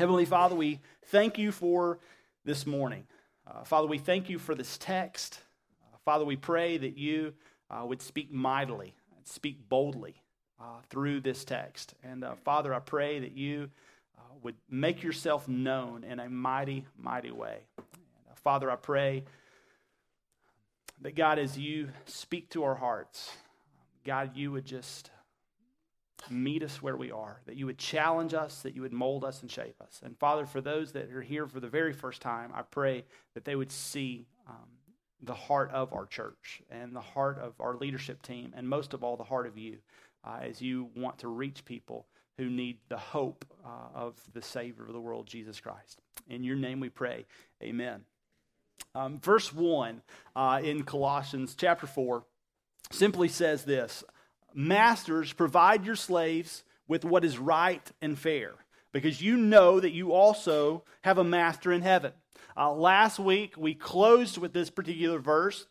Heavenly Father, we thank you for this morning. Uh, Father, we thank you for this text. Uh, Father, we pray that you uh, would speak mightily, speak boldly uh, through this text. And uh, Father, I pray that you uh, would make yourself known in a mighty, mighty way. And, Father, I pray that God, as you speak to our hearts, God, you would just meet us where we are, that you would challenge us, that you would mold us and shape us. And Father, for those that are here for the very first time, I pray that they would see um, the heart of our church and the heart of our leadership team, and most of all, the heart of you uh, as you want to reach people who need the hope uh, of the Savior of the world, Jesus Christ. In your name we pray. Amen. Um, verse 1 uh, in Colossians chapter 4 simply says this Masters, provide your slaves with what is right and fair, because you know that you also have a master in heaven. Uh, last week, we closed with this particular verse,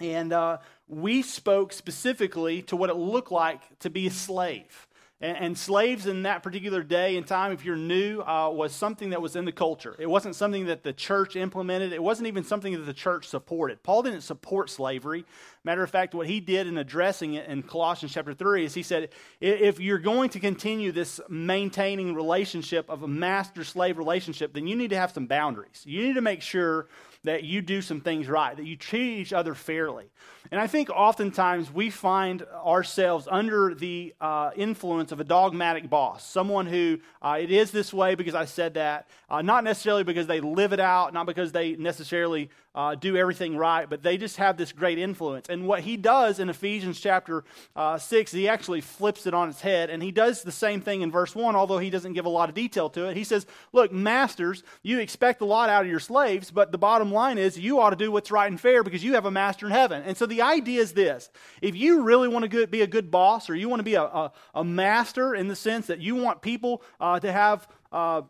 and uh, we spoke specifically to what it looked like to be a slave. And, slaves in that particular day and time, if you're new, uh, was something that was in the culture. It wasn't something that the church implemented. It wasn't even something that the church supported. Paul didn't support slavery. Matter of fact, what he did in addressing it in Colossians chapter 3 is he said, if you're going to continue this maintaining relationship of a master slave relationship, then you need to have some boundaries. You need to make sure that you do some things right, that you treat each other fairly. And I think oftentimes we find ourselves under the uh, influence of a dogmatic boss, someone who uh, it is this way because I said that, uh, not necessarily because they live it out, not because they necessarily uh, do everything right, but they just have this great influence. And what he does in Ephesians chapter uh, 6, he actually flips it on its head, and he does the same thing in verse 1, although he doesn't give a lot of detail to it. He says, Look, masters, you expect a lot out of your slaves, but the bottom line is you ought to do what's right and fair because you have a master in heaven. And so the idea is this if you really want to be a good boss, or you want to be a, a, a master in the sense that you want people uh, to have uh,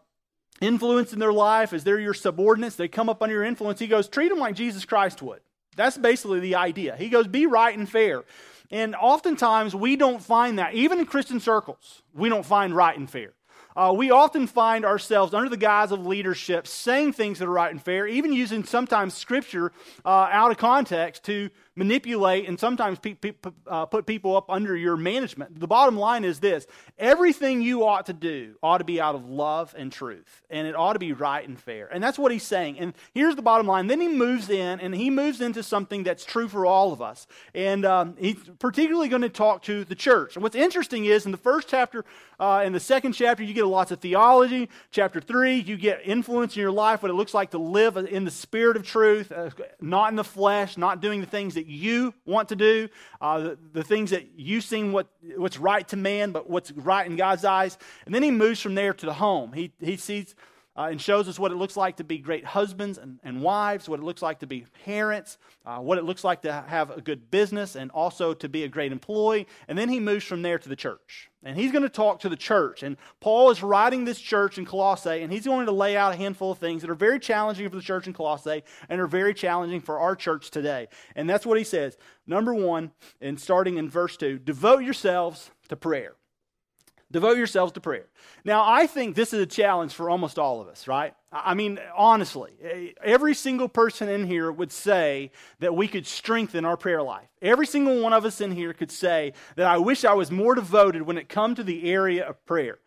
influence in their life, as they're your subordinates, they come up under your influence, he goes, treat them like Jesus Christ would. That's basically the idea. He goes, be right and fair. And oftentimes we don't find that, even in Christian circles, we don't find right and fair. Uh, we often find ourselves under the guise of leadership saying things that are right and fair, even using sometimes scripture uh, out of context to manipulate and sometimes pe- pe- uh, put people up under your management. The bottom line is this everything you ought to do ought to be out of love and truth, and it ought to be right and fair. And that's what he's saying. And here's the bottom line. Then he moves in, and he moves into something that's true for all of us. And um, he's particularly going to talk to the church. And what's interesting is in the first chapter, uh, in the second chapter, you get lots of theology. Chapter three, you get influence in your life, what it looks like to live in the spirit of truth, uh, not in the flesh, not doing the things that that you want to do, uh, the, the, things that you seem what, what's right to man, but what's right in God's eyes. And then he moves from there to the home. He, he sees uh, and shows us what it looks like to be great husbands and, and wives, what it looks like to be parents, uh, what it looks like to have a good business, and also to be a great employee. And then he moves from there to the church. And he's going to talk to the church. And Paul is writing this church in Colossae, and he's going to lay out a handful of things that are very challenging for the church in Colossae and are very challenging for our church today. And that's what he says. Number one, and starting in verse two, devote yourselves to prayer. Devote yourselves to prayer. Now, I think this is a challenge for almost all of us, right? I mean, honestly, eh, every single person in here would say that we could strengthen our prayer life. Every single one of us in here could say that I wish I was more devoted when it comes to the area of prayer.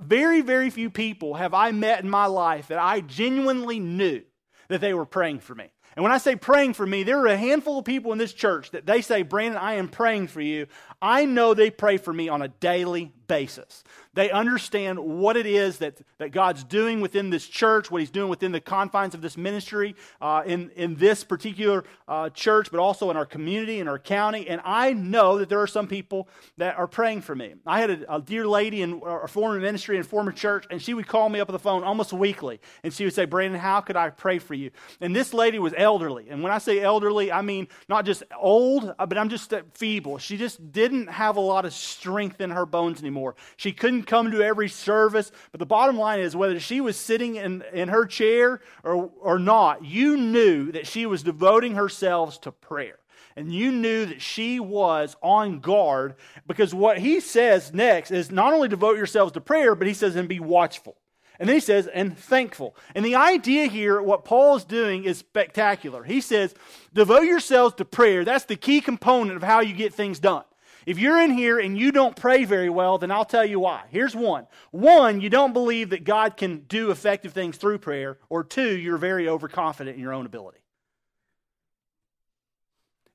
Very, very few people have I met in my life that I genuinely knew that they were praying for me. And when I say praying for me, there are a handful of people in this church that they say, Brandon, I am praying for you. I know they pray for me on a daily basis. They understand what it is that, that God's doing within this church, what He's doing within the confines of this ministry, uh, in, in this particular uh, church, but also in our community, in our county. And I know that there are some people that are praying for me. I had a, a dear lady in a former ministry and former church, and she would call me up on the phone almost weekly. And she would say, Brandon, how could I pray for you? And this lady was elderly. And when I say elderly, I mean not just old, uh, but I'm just feeble. She just didn't have a lot of strength in her bones anymore. She couldn't come to every service. But the bottom line is whether she was sitting in, in her chair or, or not, you knew that she was devoting herself to prayer. And you knew that she was on guard because what he says next is not only devote yourselves to prayer, but he says, and be watchful. And then he says, and thankful. And the idea here, what Paul is doing is spectacular. He says, devote yourselves to prayer. That's the key component of how you get things done. If you're in here and you don't pray very well, then I'll tell you why. Here's one. One, you don't believe that God can do effective things through prayer. Or two, you're very overconfident in your own ability.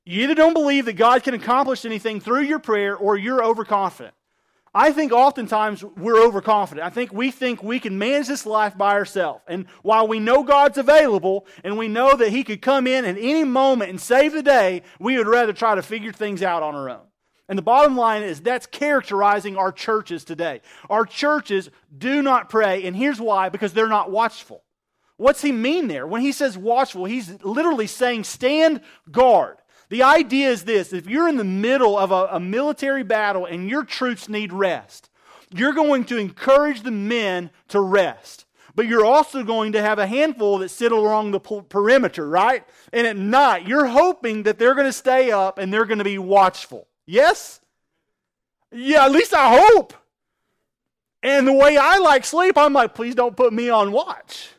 You either don't believe that God can accomplish anything through your prayer or you're overconfident. I think oftentimes we're overconfident. I think we think we can manage this life by ourselves. And while we know God's available and we know that He could come in at any moment and save the day, we would rather try to figure things out on our own. And the bottom line is that's characterizing our churches today. Our churches do not pray, and here's why because they're not watchful. What's he mean there? When he says watchful, he's literally saying stand guard. The idea is this if you're in the middle of a, a military battle and your troops need rest, you're going to encourage the men to rest but you're also going to have a handful that sit along the perimeter, right? And at night, you're hoping that they're going to stay up and they're going to be watchful. Yes? Yeah, at least I hope. And the way I like sleep, I'm like, please don't put me on watch.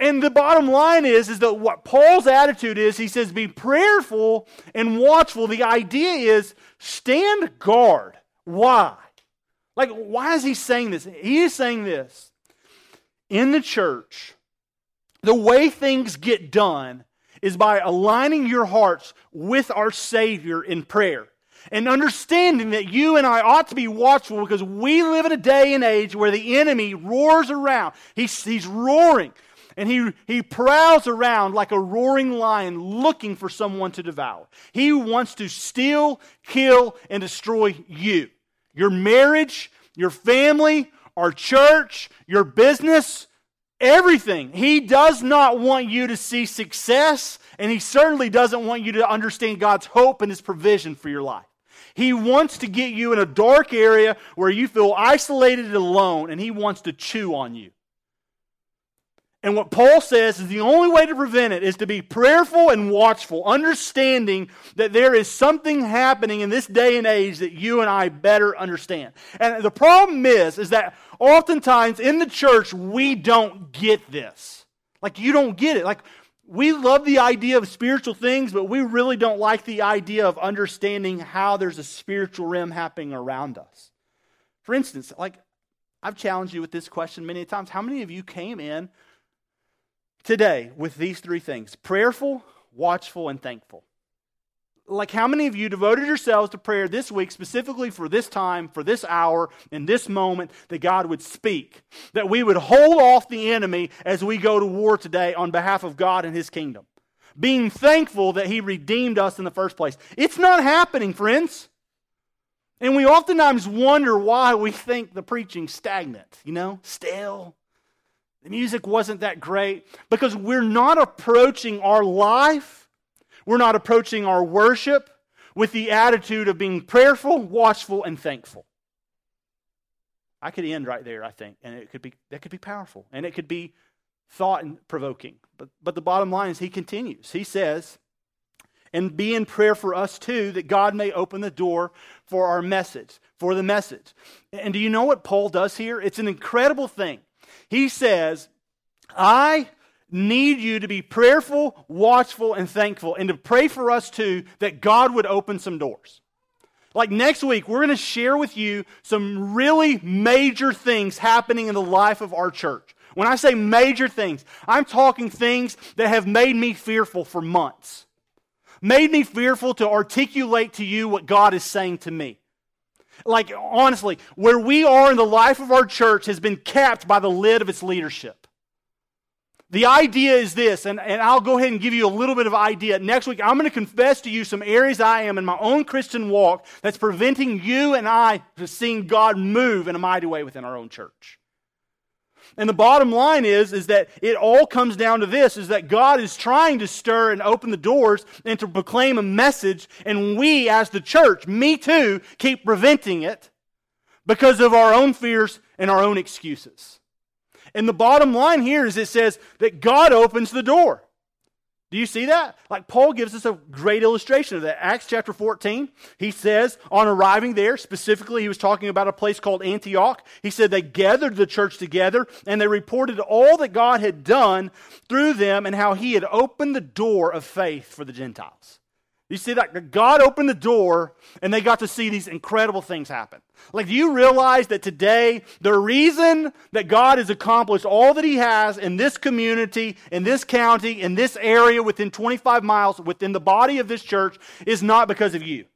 And the bottom line is, is that what Paul's attitude is, he says, be prayerful and watchful. The idea is stand guard. Why? Like, why is he saying this? He is saying this. In the church, the way things get done is by aligning your hearts with our Savior in prayer and understanding that you and I ought to be watchful because we live in a day and age where the enemy roars around. He's, he's roaring and he, he prowls around like a roaring lion looking for someone to devour. He wants to steal, kill, and destroy you. Your marriage, your family, our church, your business, everything. He does not want you to see success, and he certainly doesn't want you to understand God's hope and his provision for your life. He wants to get you in a dark area where you feel isolated and alone, and he wants to chew on you. And what Paul says is the only way to prevent it is to be prayerful and watchful, understanding that there is something happening in this day and age that you and I better understand. And the problem is, is that oftentimes in the church, we don't get this. Like, you don't get it. Like, we love the idea of spiritual things, but we really don't like the idea of understanding how there's a spiritual realm happening around us. For instance, like, I've challenged you with this question many times. How many of you came in today with these three things prayerful, watchful, and thankful. Like, how many of you devoted yourselves to prayer this week, specifically for this time, for this hour, in this moment, that God would speak? That we would hold off the enemy as we go to war today on behalf of God and His kingdom. Being thankful that He redeemed us in the first place. It's not happening, friends. And we oftentimes wonder why we think the preaching stagnant, you know, stale, the music wasn't that great because we're not approaching our life, we're not approaching our worship with the attitude of being prayerful, watchful, and thankful. I could end right there, I think, and it could be that could be powerful and it could be thought provoking. But but the bottom line is he continues. He says, and be in prayer for us too, that God may open the door for our message, for the message. And do you know what Paul does here? It's an incredible thing. He says, I need you to be prayerful, watchful, and thankful, and to pray for us too that God would open some doors. Like next week, we're going to share with you some really major things happening in the life of our church. When I say major things, I'm talking things that have made me fearful for months, made me fearful to articulate to you what God is saying to me. Like, honestly, where we are in the life of our church has been capped by the lid of its leadership. The idea is this, and, and I'll go ahead and give you a little bit of idea. Next week, I'm going to confess to you some areas I am in my own Christian walk that's preventing you and I from seeing God move in a mighty way within our own church. And the bottom line is, is that it all comes down to this, is that God is trying to stir and open the doors and to proclaim a message, and we as the church, me too, keep preventing it because of our own fears and our own excuses. And the bottom line here is it says that God opens the door. Do you see that? Like Paul gives us a great illustration of that. Acts chapter 14, he says, on arriving there, specifically, he was talking about a place called Antioch. He said they gathered the church together and they reported all that God had done through them and how he had opened the door of faith for the Gentiles. You see that? God opened the door and they got to see these incredible things happen. Like, do you realize that today, the reason that God has accomplished all that He has in this community, in this county, in this area, within 25 miles, within the body of this church, is not because of you?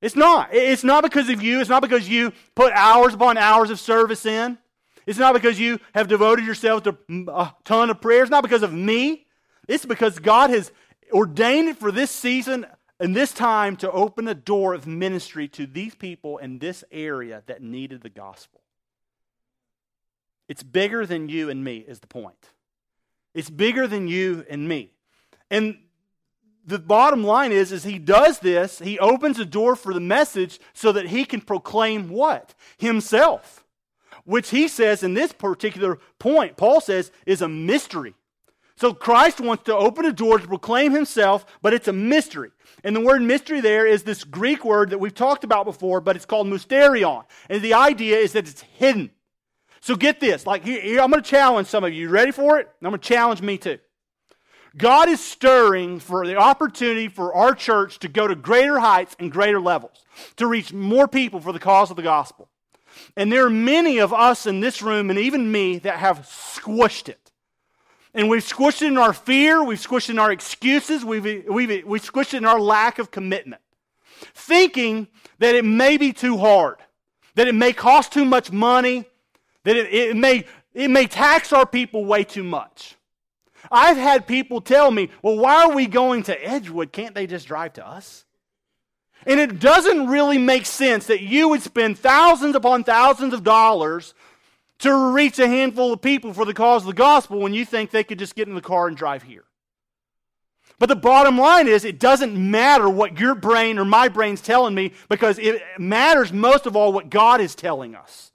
It's not. It's not because of you. It's not because you put hours upon hours of service in. It's not because you have devoted yourself to mm, a ton of prayers. It's not because of me. It's because God has ordained it for this season and this time to open a door of ministry to these people in this area that needed the gospel. It's bigger than you and me, is the point. It's bigger than you and me. And the bottom line is, is he does this, he opens a door for the message so that he can proclaim what? Himself. Which he says in this particular point, Paul says, is a mystery. So Christ wants to open a door to proclaim himself, but it's a mystery. And the word mystery there is this Greek word that we've talked about before, but it's called mysterion. And the idea is that it's hidden. So get this. Like here, I'm going to challenge some of you. You ready for it? I'm going to challenge me too. God is stirring for the opportunity for our church to go to greater heights and greater levels, to reach more people for the cause of the gospel. And there are many of us in this room, and even me, that have squished it. And we've squished it in our fear, we've squished it in our excuses, we've, we've, we've squished it in our lack of commitment. Thinking that it may be too hard, that it may cost too much money, that it, it, may, it may tax our people way too much. I've had people tell me, well, why are we going to Edgewood? Can't they just drive to us? And it doesn't really make sense that you would spend thousands upon thousands of dollars to reach a handful of people for the cause of the gospel when you think they could just get in the car and drive here. But the bottom line is, it doesn't matter what your brain or my brain's telling me because it matters most of all what God is telling us.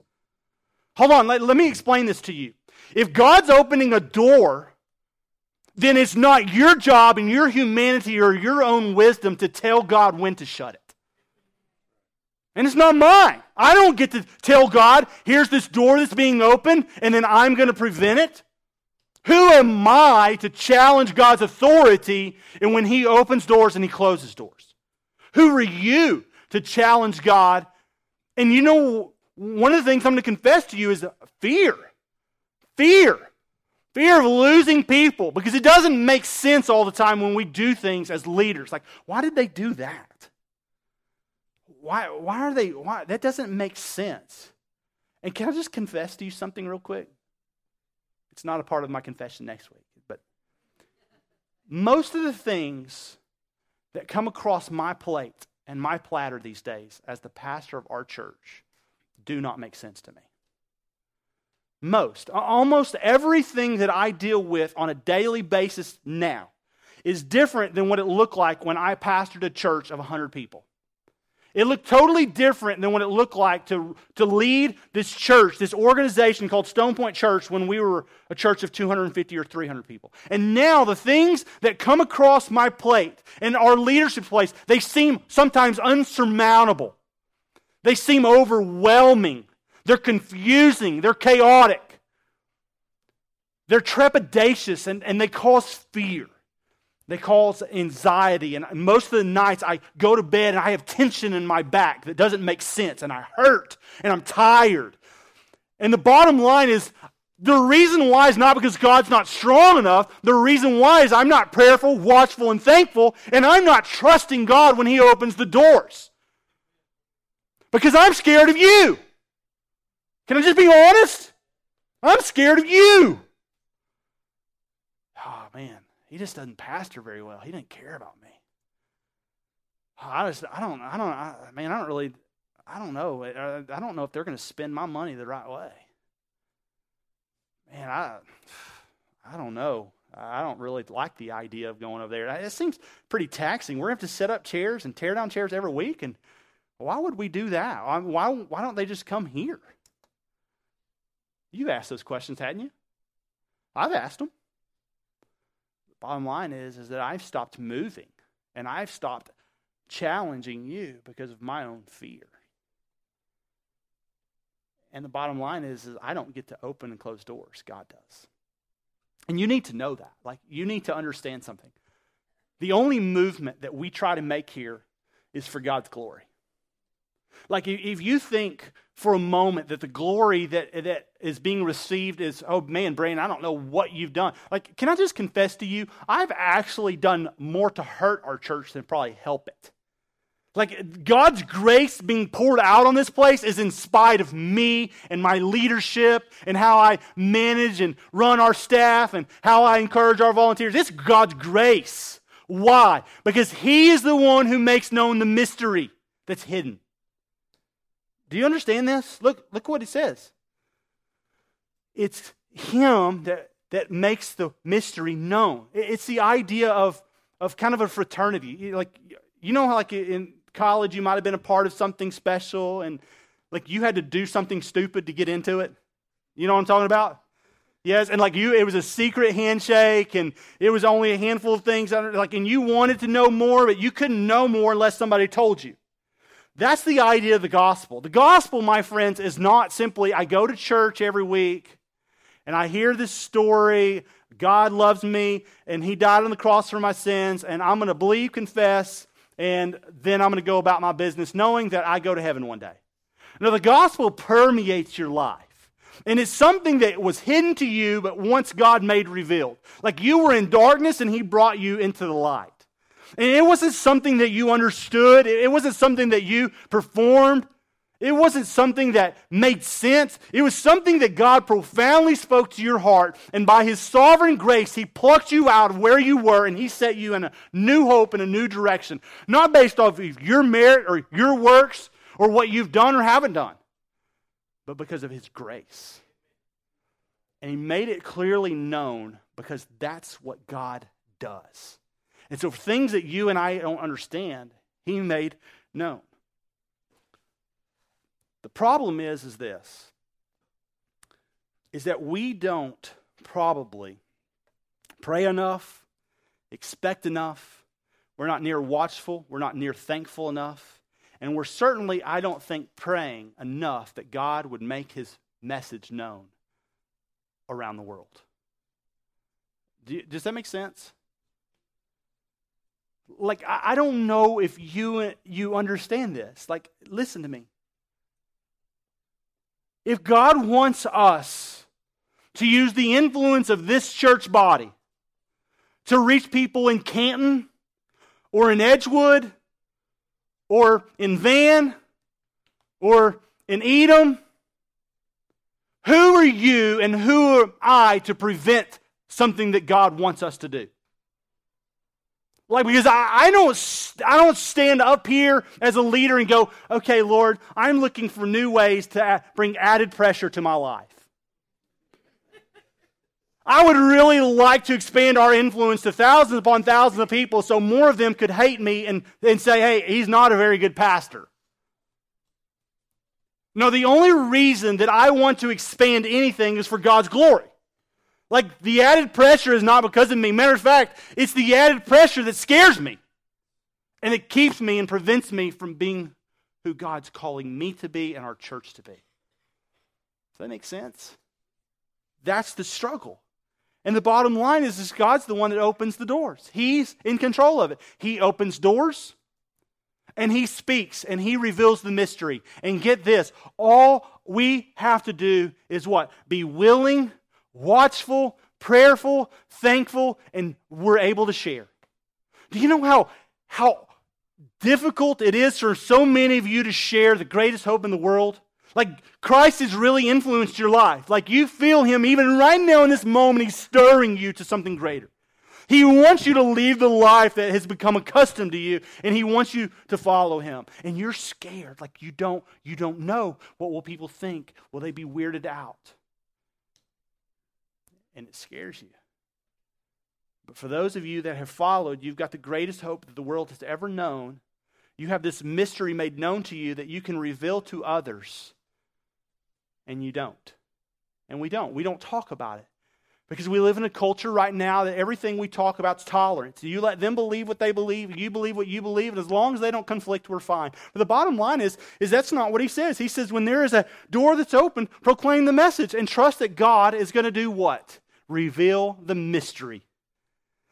Hold on, let, let me explain this to you. If God's opening a door, then it's not your job and your humanity or your own wisdom to tell God when to shut it. And it's not mine. I don't get to tell God, here's this door that's being opened, and then I'm going to prevent it. Who am I to challenge God's authority and when He opens doors and He closes doors? Who are you to challenge God? And you know, one of the things I'm going to confess to you is fear. Fear. Fear of losing people because it doesn't make sense all the time when we do things as leaders. Like, why did they do that? Why, why are they, why? That doesn't make sense. And can I just confess to you something real quick? It's not a part of my confession next week, but most of the things that come across my plate and my platter these days as the pastor of our church do not make sense to me. Most, almost everything that I deal with on a daily basis now is different than what it looked like when I pastored a church of 100 people. It looked totally different than what it looked like to, to lead this church, this organization called Stone Point Church when we were a church of 250 or 300 people. And now the things that come across my plate and our leadership place, they seem sometimes unsurmountable. They seem overwhelming. They're confusing. They're chaotic. They're trepidatious and, and they cause fear. They cause anxiety. And most of the nights I go to bed and I have tension in my back that doesn't make sense. And I hurt and I'm tired. And the bottom line is the reason why is not because God's not strong enough. The reason why is I'm not prayerful, watchful, and thankful. And I'm not trusting God when He opens the doors. Because I'm scared of you. Can I just be honest? I'm scared of you. He just doesn't pastor very well. He didn't care about me. I just, I don't, I don't, I, man, I don't really, I don't know. I don't know if they're going to spend my money the right way. Man, I, I don't know. I don't really like the idea of going over there. It seems pretty taxing. We're going to have to set up chairs and tear down chairs every week. And why would we do that? Why, why don't they just come here? You've asked those questions, hadn't you? I've asked them. Bottom line is, is that I've stopped moving and I've stopped challenging you because of my own fear. And the bottom line is, is I don't get to open and close doors. God does. And you need to know that. Like, you need to understand something. The only movement that we try to make here is for God's glory. Like, if you think for a moment that the glory that, that is being received is, oh man, Brian, I don't know what you've done. Like, can I just confess to you, I've actually done more to hurt our church than probably help it. Like, God's grace being poured out on this place is in spite of me and my leadership and how I manage and run our staff and how I encourage our volunteers. It's God's grace. Why? Because He is the one who makes known the mystery that's hidden. Do you understand this? Look, look what it says. It's Him that, that makes the mystery known. It's the idea of, of kind of a fraternity. Like, you know like, in college, you might have been a part of something special and, like, you had to do something stupid to get into it? You know what I'm talking about? Yes, and like you, it was a secret handshake, and it was only a handful of things. Like, and you wanted to know more, but you couldn't know more unless somebody told you. That's the idea of the gospel. The gospel, my friends, is not simply I go to church every week and I hear this story. God loves me and He died on the cross for my sins, and I'm going to believe, confess, and then I'm going to go about my business knowing that I go to heaven one day. Now, the gospel permeates your life. And it's something that was hidden to you, but once God made revealed. Like you were in darkness and He brought you into the light. And it wasn't something that you understood, it wasn't something that you performed. It wasn't something that made sense. It was something that God profoundly spoke to your heart. And by His sovereign grace, He plucked you out of where you were and He set you in a new hope and a new direction. Not based off of your merit or your works or what you've done or haven't done, but because of His grace. And He made it clearly known because that's what God does. And so, things that you and I don't understand, he made known. The problem is, is this is that we don't probably pray enough, expect enough. We're not near watchful. We're not near thankful enough. And we're certainly, I don't think, praying enough that God would make his message known around the world. Do you, does that make sense? Like I don't know if you you understand this. Like listen to me. If God wants us to use the influence of this church body to reach people in Canton or in Edgewood or in Van or in Edom, who are you and who am I to prevent something that God wants us to do? Like, because I, I, don't, I don't stand up here as a leader and go, okay, Lord, I'm looking for new ways to bring added pressure to my life. I would really like to expand our influence to thousands upon thousands of people so more of them could hate me and, and say, hey, he's not a very good pastor. No, the only reason that I want to expand anything is for God's glory. Like the added pressure is not because of me. Matter of fact, it's the added pressure that scares me. And it keeps me and prevents me from being who God's calling me to be and our church to be. Does that make sense? That's the struggle. And the bottom line is, is God's the one that opens the doors. He's in control of it. He opens doors and he speaks and he reveals the mystery. And get this, all we have to do is what? Be willing watchful, prayerful, thankful, and we're able to share. Do you know how, how difficult it is for so many of you to share the greatest hope in the world? Like Christ has really influenced your life. Like you feel Him even right now in this moment, He's stirring you to something greater. He wants you to leave the life that has become accustomed to you, and He wants you to follow Him. And you're scared, like you don't, you don't know. What will people think? Will they be weirded out? And it scares you. But for those of you that have followed, you've got the greatest hope that the world has ever known. You have this mystery made known to you that you can reveal to others, and you don't. And we don't. We don't talk about it Because we live in a culture right now that everything we talk about is tolerance. You let them believe what they believe, you believe what you believe, and as long as they don't conflict, we're fine. But the bottom line is, is that's not what he says. He says, when there is a door that's open, proclaim the message and trust that God is going to do what? Reveal the mystery.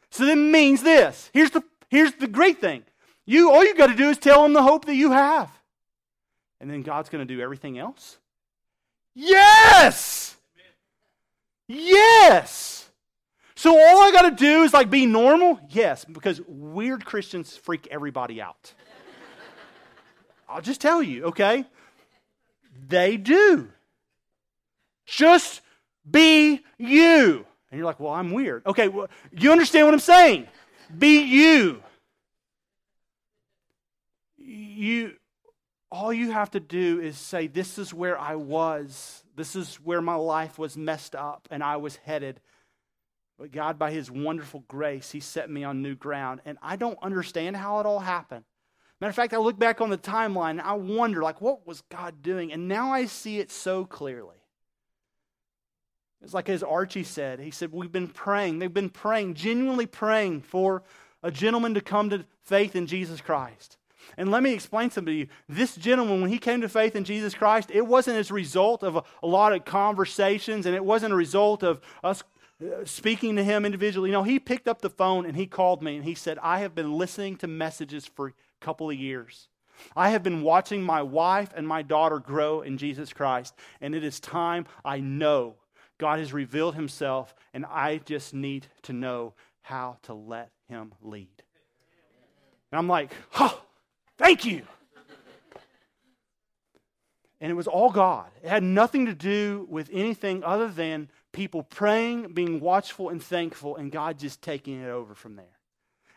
So that means this. Here's the, here's the great thing. You all you got to do is tell them the hope that you have. And then God's going to do everything else? Yes! Yes. So all I got to do is like be normal? Yes, because weird Christians freak everybody out. I'll just tell you, okay? They do. Just be you. And you're like, well, I'm weird. Okay, well, you understand what I'm saying? Be you. You all you have to do is say, This is where I was. This is where my life was messed up and I was headed. But God, by His wonderful grace, He set me on new ground. And I don't understand how it all happened. Matter of fact, I look back on the timeline and I wonder, like, what was God doing? And now I see it so clearly. It's like as Archie said, he said, We've been praying. They've been praying, genuinely praying for a gentleman to come to faith in Jesus Christ. And let me explain something to you. This gentleman, when he came to faith in Jesus Christ, it wasn't as a result of a, a lot of conversations and it wasn't a result of us uh, speaking to him individually. You know, he picked up the phone and he called me and he said, I have been listening to messages for a couple of years. I have been watching my wife and my daughter grow in Jesus Christ, and it is time I know God has revealed himself, and I just need to know how to let him lead. And I'm like, oh, Thank you. And it was all God. It had nothing to do with anything other than people praying, being watchful and thankful, and God just taking it over from there.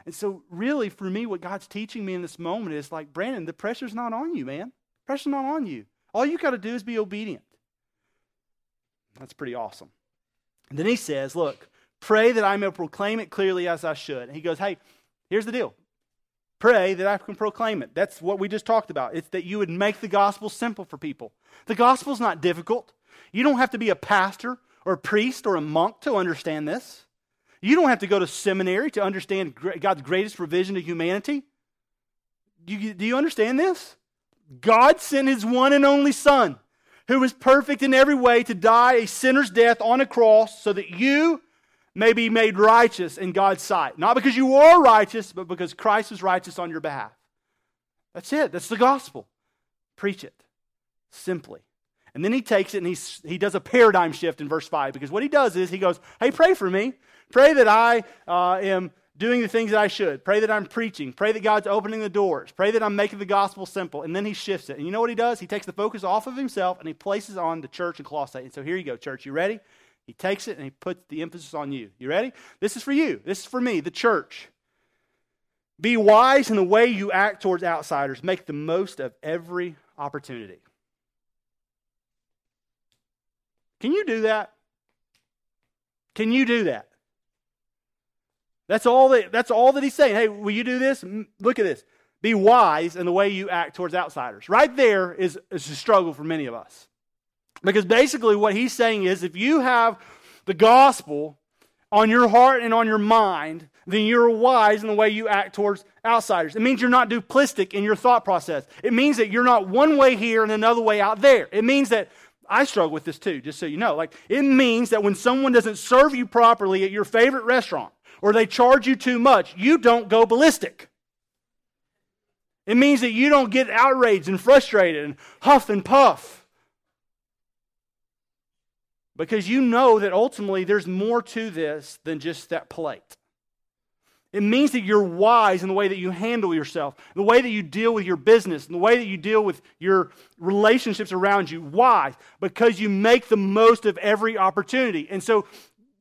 And so, really, for me, what God's teaching me in this moment is like, Brandon, the pressure's not on you, man. pressure's not on you. All you got to do is be obedient. That's pretty awesome. And then he says, Look, pray that I may proclaim it clearly as I should. And he goes, Hey, here's the deal Pray that I can proclaim it. That's what we just talked about. It's that you would make the gospel simple for people. The gospel's not difficult. You don't have to be a pastor or a priest or a monk to understand this. You don't have to go to seminary to understand God's greatest provision to humanity. Do you, do you understand this? God sent his one and only Son, who was perfect in every way, to die a sinner's death on a cross so that you may be made righteous in God's sight. Not because you are righteous, but because Christ is righteous on your behalf. That's it. That's the gospel. Preach it simply. And then he takes it and he's, he does a paradigm shift in verse 5 because what he does is he goes, Hey, pray for me. Pray that I uh, am doing the things that I should. Pray that I'm preaching. Pray that God's opening the doors. Pray that I'm making the gospel simple. And then he shifts it. And you know what he does? He takes the focus off of himself and he places on the church in Colossae. And so here you go, church. You ready? He takes it and he puts the emphasis on you. You ready? This is for you. This is for me, the church. Be wise in the way you act towards outsiders. Make the most of every opportunity. Can you do that? Can you do that? That's all that, that's all that he's saying. Hey, will you do this? Look at this. Be wise in the way you act towards outsiders. Right there is, is a struggle for many of us. Because basically, what he's saying is if you have the gospel on your heart and on your mind, then you're wise in the way you act towards outsiders. It means you're not duplistic in your thought process. It means that you're not one way here and another way out there. It means that I struggle with this too, just so you know. Like, it means that when someone doesn't serve you properly at your favorite restaurant or they charge you too much, you don't go ballistic. It means that you don't get outraged and frustrated and huff and puff because you know that ultimately there's more to this than just that plate. It means that you're wise in the way that you handle yourself, the way that you deal with your business, and the way that you deal with your relationships around you. Why? Because you make the most of every opportunity. And so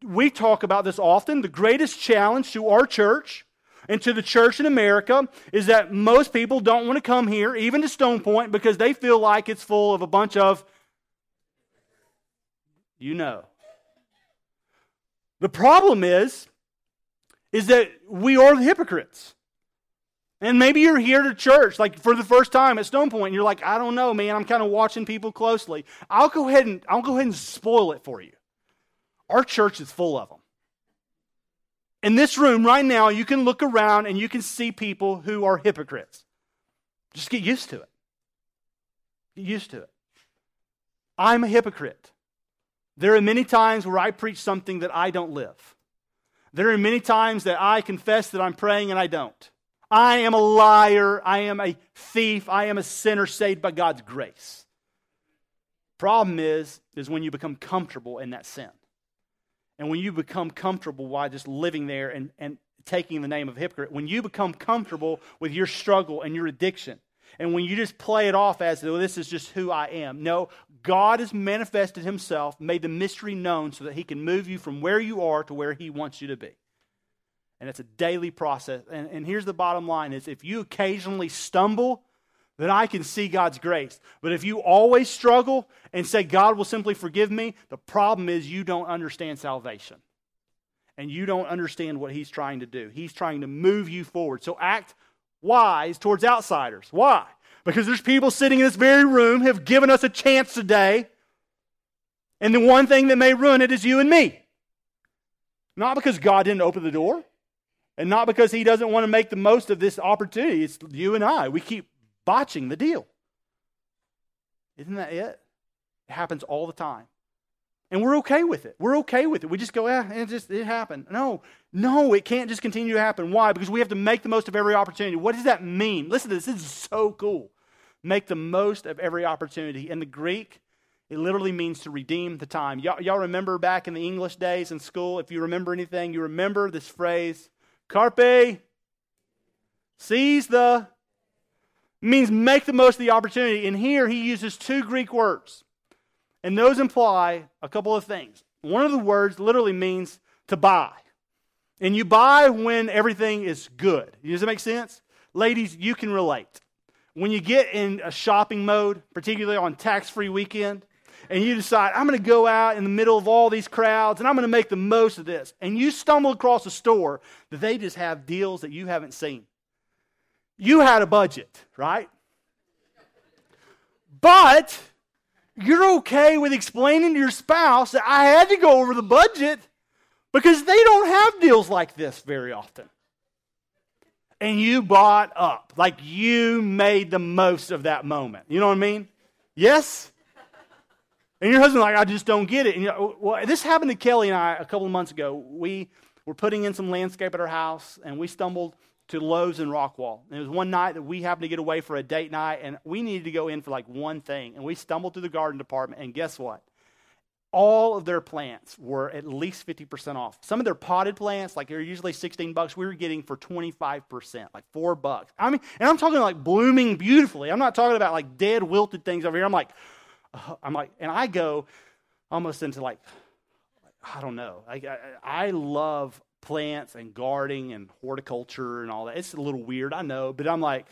we talk about this often. The greatest challenge to our church and to the church in America is that most people don't want to come here, even to Stone Point, because they feel like it's full of a bunch of you know. The problem is, is that we are the hypocrites. And maybe you're here to church, like for the first time at Stone Point, and you're like, I don't know, man, I'm kind of watching people closely. I'll go ahead and I'll go ahead and spoil it for you. Our church is full of them. In this room right now, you can look around and you can see people who are hypocrites. Just get used to it. Get used to it. I'm a hypocrite. There are many times where I preach something that I don't live. There are many times that I confess that I'm praying and I don't. I am a liar. I am a thief. I am a sinner saved by God's grace. Problem is, is when you become comfortable in that sin. And when you become comfortable while just living there and, and taking the name of hypocrite, when you become comfortable with your struggle and your addiction, and when you just play it off as though this is just who I am. No, God has manifested himself, made the mystery known so that he can move you from where you are to where he wants you to be. And it's a daily process. And, and here's the bottom line is if you occasionally stumble, then I can see God's grace. But if you always struggle and say, God will simply forgive me, the problem is you don't understand salvation. And you don't understand what He's trying to do. He's trying to move you forward. So act wise towards outsiders. Why? Because there's people sitting in this very room have given us a chance today. And the one thing that may ruin it is you and me. Not because God didn't open the door, and not because He doesn't want to make the most of this opportunity. It's you and I. We keep botching the deal. Isn't that it? It happens all the time. And we're okay with it. We're okay with it. We just go, yeah, it just it happened. No, no, it can't just continue to happen. Why? Because we have to make the most of every opportunity. What does that mean? Listen to this. This is so cool. Make the most of every opportunity. In the Greek, it literally means to redeem the time. Y'all, y'all remember back in the English days in school, if you remember anything, you remember this phrase, carpe, seize the means make the most of the opportunity. And here he uses two Greek words, and those imply a couple of things. One of the words literally means to buy. And you buy when everything is good. Does that make sense? Ladies, you can relate. When you get in a shopping mode, particularly on tax free weekend, and you decide, I'm going to go out in the middle of all these crowds and I'm going to make the most of this, and you stumble across a store that they just have deals that you haven't seen. You had a budget, right? But you're okay with explaining to your spouse that I had to go over the budget because they don't have deals like this very often. And you bought up, like you made the most of that moment. You know what I mean? Yes? And your husband, like, I just don't get it. And you know, well, this happened to Kelly and I a couple of months ago. We were putting in some landscape at our house, and we stumbled to Lowe's in Rockwall. And it was one night that we happened to get away for a date night, and we needed to go in for like one thing. And we stumbled through the garden department, and guess what? All of their plants were at least 50% off. Some of their potted plants, like they're usually 16 bucks, we were getting for 25%, like four bucks. I mean, and I'm talking like blooming beautifully. I'm not talking about like dead, wilted things over here. I'm like, uh, I'm like, and I go almost into like, I don't know. I, I, I love plants and gardening and horticulture and all that. It's a little weird, I know, but I'm like,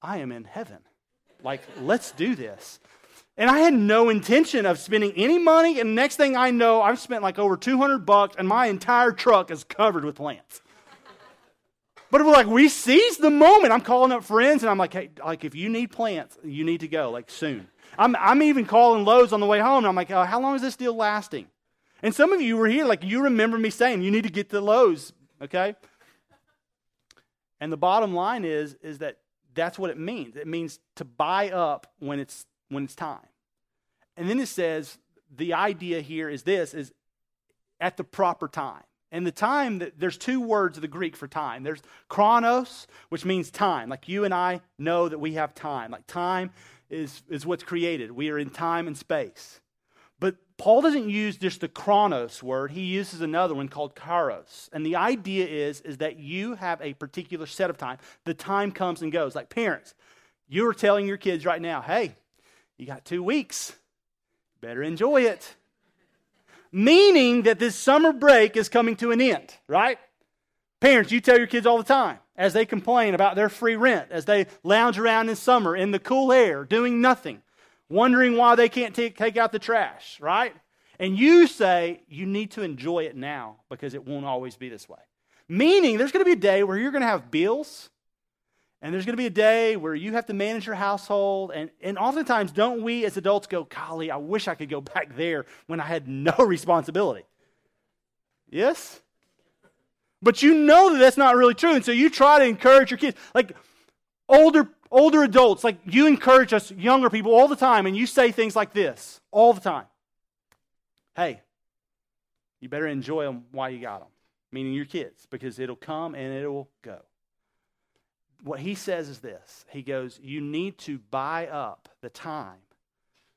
I am in heaven. Like, let's do this. And I had no intention of spending any money. And next thing I know, I've spent like over 200 bucks, and my entire truck is covered with plants. But we're like, we seize the moment. I'm calling up friends, and I'm like, hey, like if you need plants, you need to go like soon. I'm, I'm even calling Lowe's on the way home, and I'm like, oh, how long is this deal lasting? And some of you were here, like you remember me saying, you need to get to Lowe's, okay? And the bottom line is, is that that's what it means. It means to buy up when it's when it's time. And then it says the idea here is this is at the proper time. And the time that there's two words of the Greek for time. There's chronos, which means time. Like you and I know that we have time. Like time is, is what's created. We are in time and space. Paul doesn't use just the chronos word, he uses another one called kairos. And the idea is, is that you have a particular set of time. The time comes and goes. Like parents, you are telling your kids right now, hey, you got two weeks. Better enjoy it. Meaning that this summer break is coming to an end, right? Parents, you tell your kids all the time as they complain about their free rent, as they lounge around in summer in the cool air, doing nothing wondering why they can't take, take out the trash, right? And you say you need to enjoy it now because it won't always be this way. Meaning, there's going to be a day where you're going to have bills, and there's going to be a day where you have to manage your household. And, and oftentimes, don't we as adults go, Golly, I wish I could go back there when I had no responsibility? Yes? But you know that that's not really true. And so you try to encourage your kids. Like older older adults, like you encourage us younger people all the time, and you say things like this all the time. Hey, you better enjoy them while you got them, meaning your kids, because it'll come and it'll go. What he says is this He goes, You need to buy up the time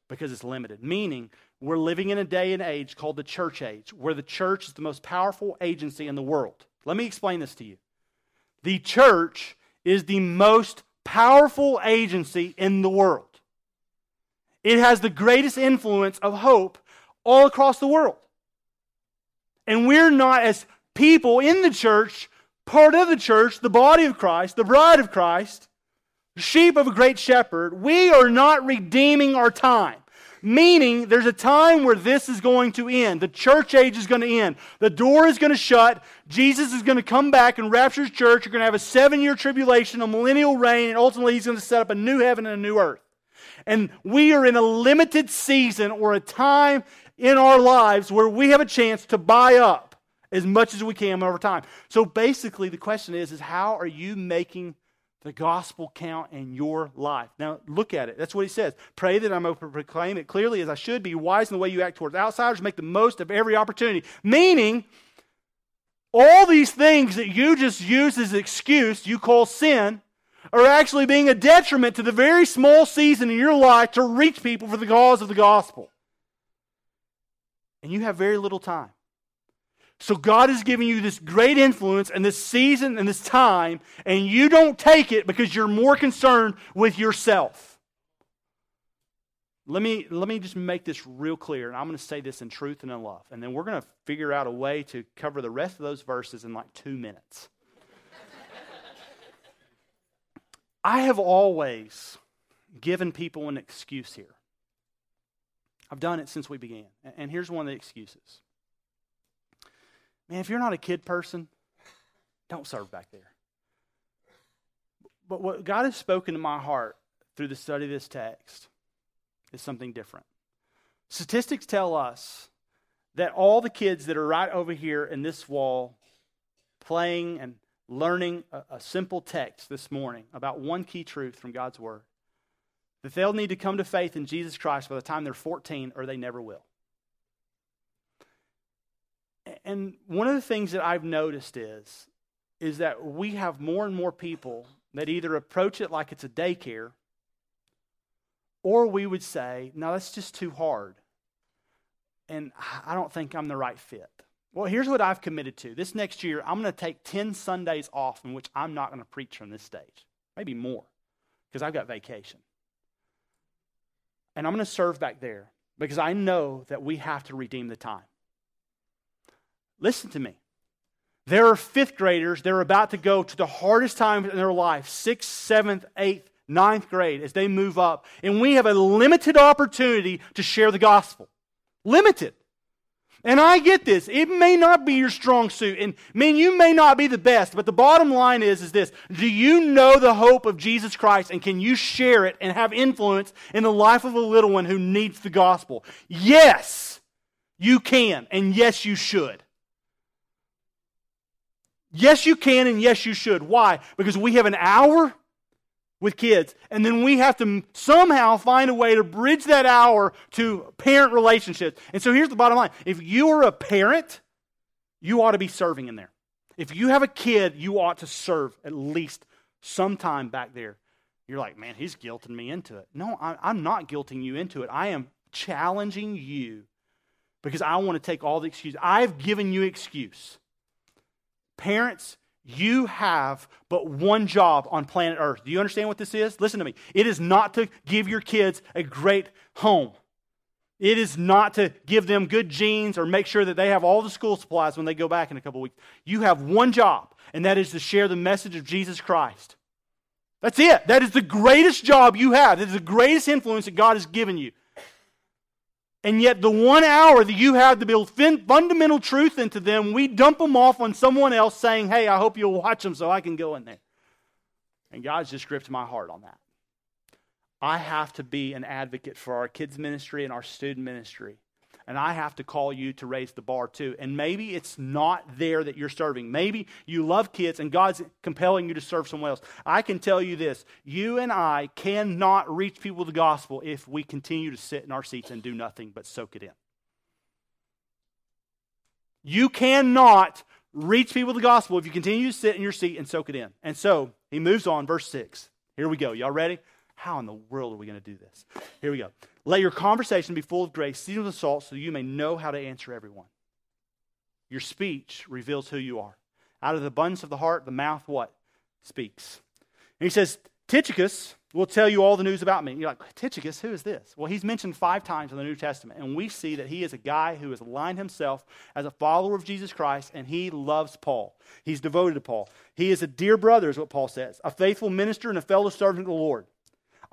because it's limited. Meaning, we're living in a day and age called the church age, where the church is the most powerful agency in the world. Let me explain this to you. The church is the most powerful agency in the world. It has the greatest influence of hope all across the world. And we're not, as people in the church, part of the church, the body of Christ, the bride of Christ, sheep of a great shepherd, we are not redeeming our time. Meaning, there's a time where this is going to end. The church age is going to end. The door is going to shut. Jesus is going to come back and rapture his church. You're going to have a seven year tribulation, a millennial reign, and ultimately he's going to set up a new heaven and a new earth. And we are in a limited season or a time in our lives where we have a chance to buy up as much as we can over time. So basically, the question is, is how are you making the gospel count in your life. Now, look at it. That's what he says. Pray that I'm able to proclaim it clearly as I should be, wise in the way you act towards outsiders, make the most of every opportunity. Meaning, all these things that you just use as excuse, you call sin, are actually being a detriment to the very small season in your life to reach people for the cause of the gospel. And you have very little time. So God is giving you this great influence and this season and this time, and you don't take it because you're more concerned with yourself. Let me, let me just make this real clear, and I'm going to say this in truth and in love. And then we're going to figure out a way to cover the rest of those verses in like two minutes. I have always given people an excuse here. I've done it since we began. And here's one of the excuses Man, if you're not a kid person, don't serve back there. But what God has spoken to my heart through the study of this text is something different. Statistics tell us that all the kids that are right over here in this wall playing and learning a, a, simple text this morning about one key truth from God's Word that they'll need to come to faith in Jesus Christ by the time they're 14 or they never will and one of the things that I've noticed is, is that we have more and more people that either approach it like it's a daycare, or we would say, no, that's just too hard. And I don't think I'm the right fit. Well, here's what I've committed to. This next year, I'm going to take 10 Sundays off in which I'm not going to preach from this stage. Maybe more, because I've got vacation. And I'm going to serve back there because I know that we have to redeem the time. Listen to me. There are fifth graders, they're about to go to the hardest time in their life, sixth, seventh, eighth, ninth grade, as they move up. And we have a limited opportunity to share the gospel. Limited. And I get this. It may not be your strong suit. And man, you may not be the best, but the bottom line is, is this. Do you know the hope of Jesus Christ and can you share it and have influence in the life of a little one who needs the gospel? Yes, you can. And yes, you should. Yes, you can, and yes, you should. Why? Because we have an hour with kids, and then we have to somehow find a way to bridge that hour to parent relationships. And so here's the bottom line if you are a parent, you ought to be serving in there. If you have a kid, you ought to serve at least some time back there. You're like, man, he's guilting me into it. No, I'm not guilting you into it. I am challenging you because I want to take all the excuses. I've given you excuse. Parents, you have but one job on planet Earth. Do you understand what this is? Listen to me. It is not to give your kids a great home. It is not to give them good genes or make sure that they have all the school supplies when they go back in a couple weeks. You have one job, and that is to share the message of Jesus Christ. That's it. That is the greatest job you have. That is the greatest influence that God has given you. And yet, the one hour that you have to build fundamental truth into them, we dump them off on someone else saying, Hey, I hope you'll watch them so I can go in there. And God's just gripped my heart on that. I have to be an advocate for our kids' ministry and our student ministry. And I have to call you to raise the bar too. And maybe it's not there that you're serving. Maybe you love kids and God's compelling you to serve someone else. I can tell you this you and I cannot reach people with the gospel if we continue to sit in our seats and do nothing but soak it in. You cannot reach people with the gospel if you continue to sit in your seat and soak it in. And so he moves on, verse 6. Here we go. Y'all ready? How in the world are we going to do this? Here we go. Let your conversation be full of grace, seasoned with salt, so you may know how to answer everyone. Your speech reveals who you are. Out of the abundance of the heart, the mouth what? Speaks. And he says, Tychicus will tell you all the news about me. You're like, Tychicus, who is this? Well, he's mentioned five times in the New Testament, and we see that he is a guy who has aligned himself as a follower of Jesus Christ, and he loves Paul. He's devoted to Paul. He is a dear brother, is what Paul says, a faithful minister and a fellow servant of the Lord.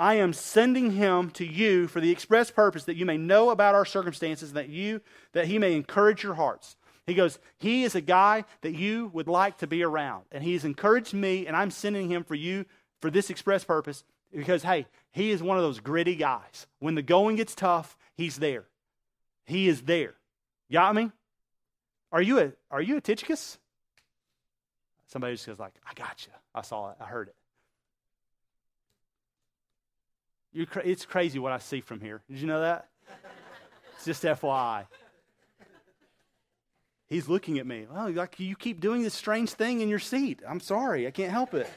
I am sending him to you for the express purpose that you may know about our circumstances, that you that he may encourage your hearts. He goes, He is a guy that you would like to be around. And he's encouraged me, and I'm sending him for you for this express purpose because, hey, he is one of those gritty guys. When the going gets tough, he's there. He is there. Got me? Are you a are you a Tychicus? Somebody just goes like, I got you. I saw it. I heard it. Cra- it's crazy what I see from here. Did you know that? it's just FYI. He's looking at me. Well, like you keep doing this strange thing in your seat. I'm sorry, I can't help it.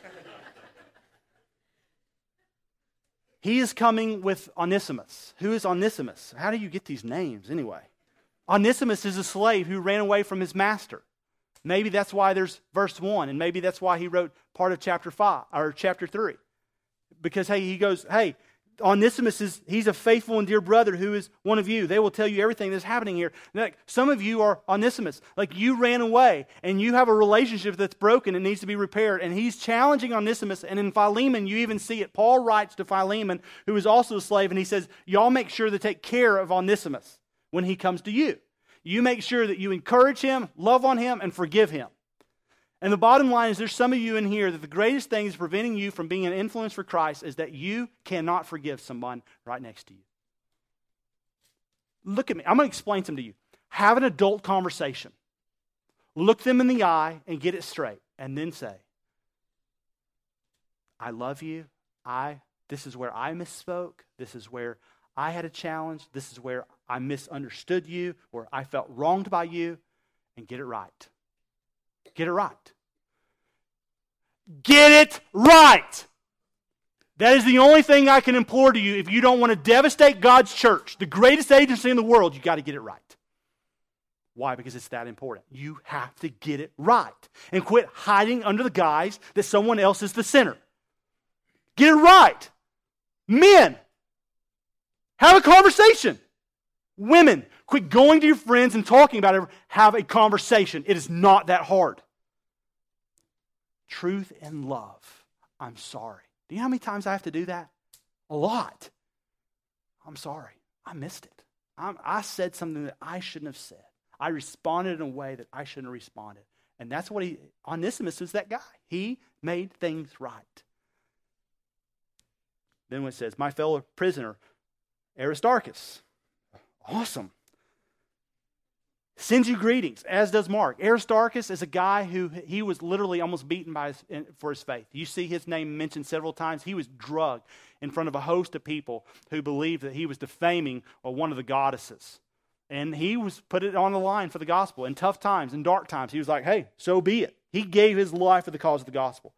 he is coming with Onesimus. Who is Onesimus? How do you get these names anyway? Onesimus is a slave who ran away from his master. Maybe that's why there's verse 1, and maybe that's why he wrote part of chapter 5 or chapter 3. Because hey, he goes, "Hey, Onesimus is he's a faithful and dear brother who is one of you. They will tell you everything that's happening here. Like some of you are Onesimus. Like you ran away and you have a relationship that's broken and needs to be repaired. And he's challenging Onesimus. And in Philemon, you even see it. Paul writes to Philemon, who is also a slave, and he says, Y'all make sure to take care of Onesimus when he comes to you. You make sure that you encourage him, love on him, and forgive him. And the bottom line is there's some of you in here that the greatest thing is preventing you from being an influence for Christ is that you cannot forgive someone right next to you. Look at me. I'm going to explain something to you. Have an adult conversation. Look them in the eye and get it straight. And then say, I love you. I this is where I misspoke. This is where I had a challenge. This is where I misunderstood you, where I felt wronged by you, and get it right. Get it right. Get it right. That is the only thing I can implore to you if you don't want to devastate God's church, the greatest agency in the world, you got to get it right. Why? Because it's that important. You have to get it right and quit hiding under the guise that someone else is the sinner. Get it right. Men, have a conversation. Women, quit going to your friends and talking about it. Have a conversation. It is not that hard truth and love. I'm sorry. Do you know how many times I have to do that? A lot. I'm sorry. I missed it. I'm, i said something that I shouldn't have said. I responded in a way that I shouldn't have responded. And that's what he, Onesimus is that guy. He made things right. Then when it says, my fellow prisoner, Aristarchus. Awesome sends you greetings, as does Mark. Aristarchus is a guy who he was literally almost beaten by his, for his faith. You see his name mentioned several times. He was drugged in front of a host of people who believed that he was defaming one of the goddesses. And he was put it on the line for the gospel. In tough times, in dark times, he was like, hey, so be it. He gave his life for the cause of the gospel.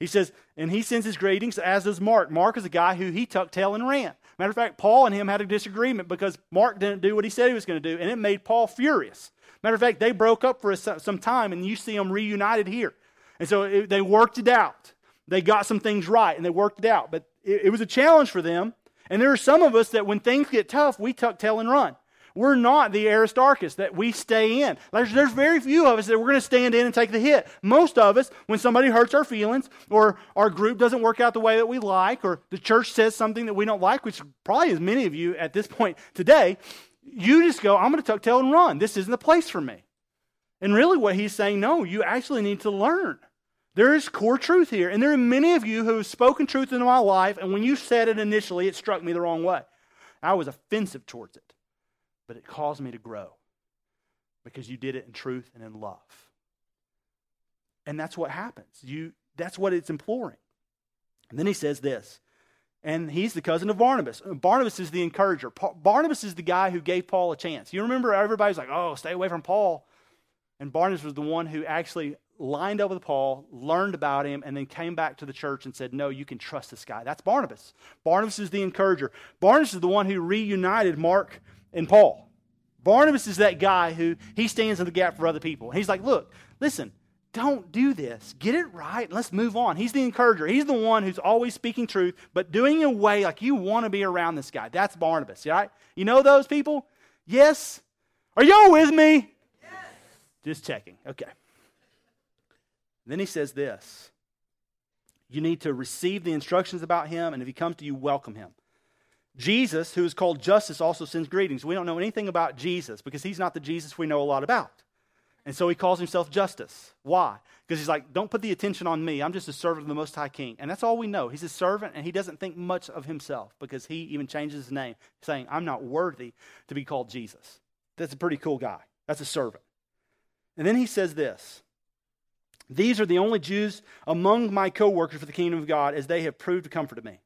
He says, and he sends his greetings, as does Mark. Mark is a guy who he tucked tail and ran. Matter of fact, Paul and him had a disagreement because Mark didn't do what he said he was going to do, and it made Paul furious. Matter of fact, they broke up for some time, and you see them reunited here. And so it, they worked it out. They got some things right, and they worked it out. But it, it was a challenge for them. And there are some of us that when things get tough, we tuck tail and run. We're not the Aristarchus that we stay in. There's, there's very few of us that we're going to stand in and take the hit. Most of us, when somebody hurts our feelings, or our group doesn't work out the way that we like, or the church says something that we don't like, which probably is many of you at this point today, you just go, I'm going to tuck tail and run. This isn't the place for me. And really, what he's saying, no, you actually need to learn. There is core truth here. And there are many of you who have spoken truth into my life, and when you said it initially, it struck me the wrong way. I was offensive towards it. But it caused me to grow because you did it in truth and in love. And that's what happens. You, that's what it's imploring. And then he says this, and he's the cousin of Barnabas. Uh, Barnabas is the encourager. Barnabas is the guy who gave Paul a chance. You remember everybody's like, oh, stay away from Paul. And Barnabas was the one who actually lined up with Paul, learned about him, and then came back to the church and said, No, you can trust this guy. That's Barnabas. Barnabas is the encourager. Barnabas is the one who reunited Mark and Paul. Barnabas is that guy who he stands in the gap for other people. He's like, Look, listen, don't do this. Get it right. Let's move on. He's the encourager. He's the one who's always speaking truth, but doing it in a way like you want to be around this guy. That's Barnabas, right? You know those people? Yes? Are y'all with me? Yes. Just checking. Okay. Then he says this You need to receive the instructions about him, and if he comes to you, welcome him. Jesus, who is called Justus, also sends greetings. We don't know anything about Jesus because he's not the Jesus we know a lot about. And so he calls himself Justus. Why? Because he's like, don't put the attention on me. I'm just a servant of the Most High King. And that's all we know. He's a servant, and he doesn't think much of himself because he even changes his name, saying, I'm not worthy to be called Jesus. That's a pretty cool guy. That's a servant. And then he says this These are the only Jews among my co workers for the kingdom of God, as they have proved a comfort to me.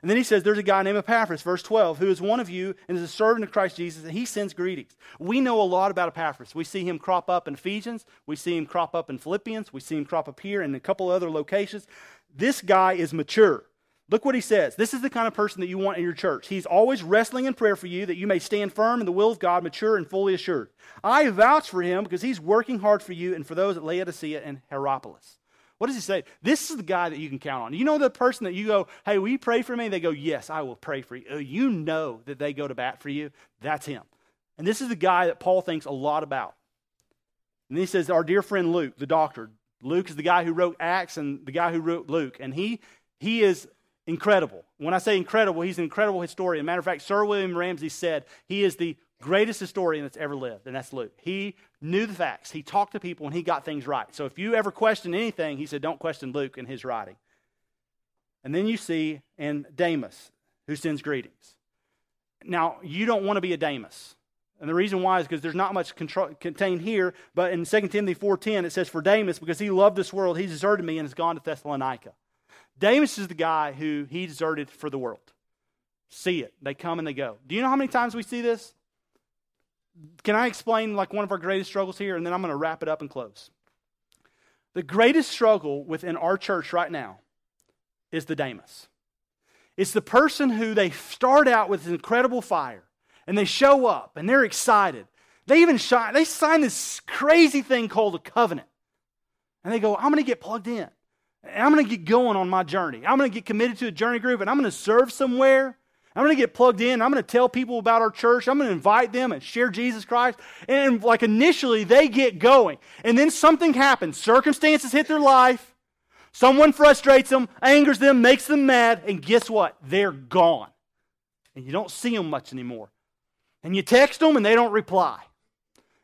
And then he says, There's a guy named Epaphras, verse 12, who is one of you and is a servant of Christ Jesus, and he sends greetings. We know a lot about Epaphras. We see him crop up in Ephesians, we see him crop up in Philippians, we see him crop up here and in a couple other locations. This guy is mature. Look what he says. This is the kind of person that you want in your church. He's always wrestling in prayer for you that you may stand firm in the will of God, mature and fully assured. I vouch for him because he's working hard for you and for those at Laodicea and Hierapolis. What does he say? This is the guy that you can count on. You know the person that you go, hey, will you pray for me? They go, yes, I will pray for you. Oh, you know that they go to bat for you. That's him. And this is the guy that Paul thinks a lot about. And he says, our dear friend Luke, the doctor. Luke is the guy who wrote Acts and the guy who wrote Luke. And he, he is incredible. When I say incredible, he's an incredible historian. Matter of fact, Sir William Ramsay said he is the greatest historian that's ever lived, and that's Luke. He knew the facts. He talked to people and he got things right. So if you ever question anything, he said, don't question Luke and his writing. And then you see in Damas, who sends greetings. Now, you don't want to be a Damas. And the reason why is because there's not much control, contained here, but in 2 Timothy 4.10 it says, For Damas, because he loved this world, he deserted me and has gone to Thessalonica. Damas is the guy who he deserted for the world. See it. They come and they go. Do you know how many times we see this? Can I explain like one of our greatest struggles here? And then I'm going to wrap it up and close. The greatest struggle within our church right now is the Demas. It's the person who they start out with incredible fire and they show up and they're excited. They even shine, they sign this crazy thing called a covenant. And they go, I'm going to get plugged in. And I'm going to get going on my journey. I'm going to get committed to a journey group and I'm going to serve somewhere. I'm going to get plugged in. I'm going to tell people about our church. I'm going to invite them and share Jesus Christ. And like initially, they get going. And then something happens. Circumstances hit their life. Someone frustrates them, angers them, makes them mad. And guess what? They're gone. And you don't see them much anymore. And you text them and they don't reply.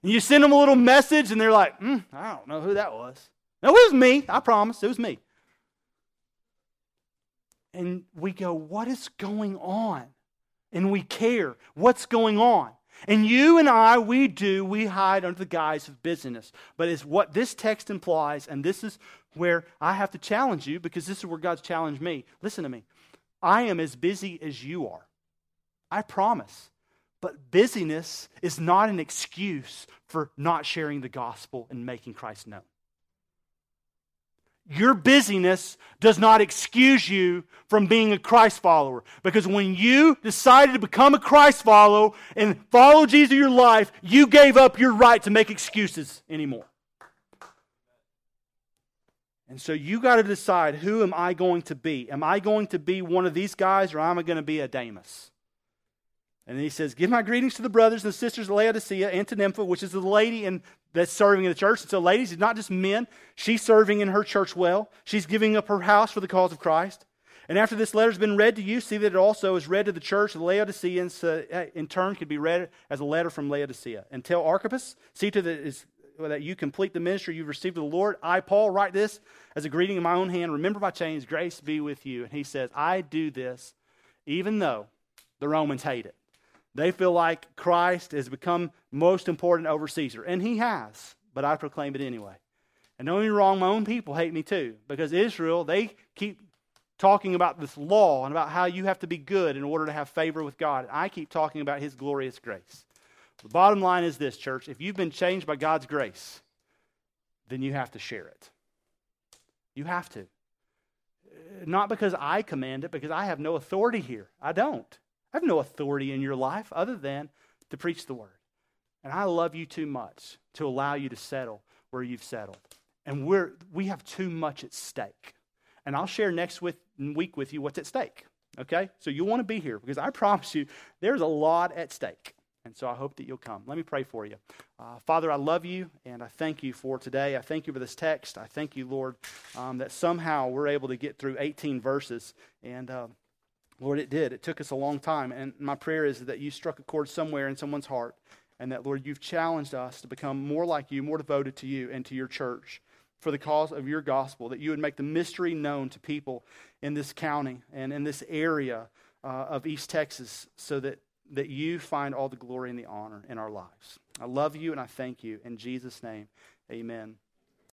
And you send them a little message and they're like, mm, I don't know who that was. No, it was me. I promise. It was me and we go, What is going on? And we care. What's going on? And you and I, we do, we hide under the guise of busyness. But it's what this text implies, and this is where I have to challenge you because this is where God's challenged me. Listen to me. I am as busy as you are. I promise. But busyness is not an excuse for not sharing the gospel and making Christ known. Your busyness does not excuse you from being a Christ follower. Because when you decided to become a Christ follower and follow Jesus in your life, you gave up your right to make excuses anymore. And so you got to decide who am I going to be? Am I going to be one of these guys or am I going to be a Demas? And he says, Give my greetings to the brothers and sisters of Laodicea and to Nympha, which is the lady in, that's serving in the church. And so, ladies, it's not just men. She's serving in her church well. She's giving up her house for the cause of Christ. And after this letter's been read to you, see that it also is read to the church of the Laodiceans, so eh, in turn could be read as a letter from Laodicea. And tell Archippus, see to that, is, that you complete the ministry you've received of the Lord. I, Paul, write this as a greeting in my own hand. Remember my chains, grace be with you. And he says, I do this even though the Romans hate it. They feel like Christ has become most important over Caesar, and he has, but I proclaim it anyway. And don't get me wrong, my own people hate me too, because Israel, they keep talking about this law and about how you have to be good in order to have favor with God. I keep talking about his glorious grace. The bottom line is this, church if you've been changed by God's grace, then you have to share it. You have to. Not because I command it, because I have no authority here. I don't. I have no authority in your life other than to preach the word. And I love you too much to allow you to settle where you've settled. And we're, we have too much at stake. And I'll share next with, week with you what's at stake. Okay? So you'll want to be here because I promise you there's a lot at stake. And so I hope that you'll come. Let me pray for you. Uh, Father, I love you and I thank you for today. I thank you for this text. I thank you, Lord, um, that somehow we're able to get through 18 verses. And uh, Lord, it did. It took us a long time. And my prayer is that you struck a chord somewhere in someone's heart and that, Lord, you've challenged us to become more like you, more devoted to you and to your church for the cause of your gospel, that you would make the mystery known to people in this county and in this area uh, of East Texas so that, that you find all the glory and the honor in our lives. I love you and I thank you. In Jesus' name, amen.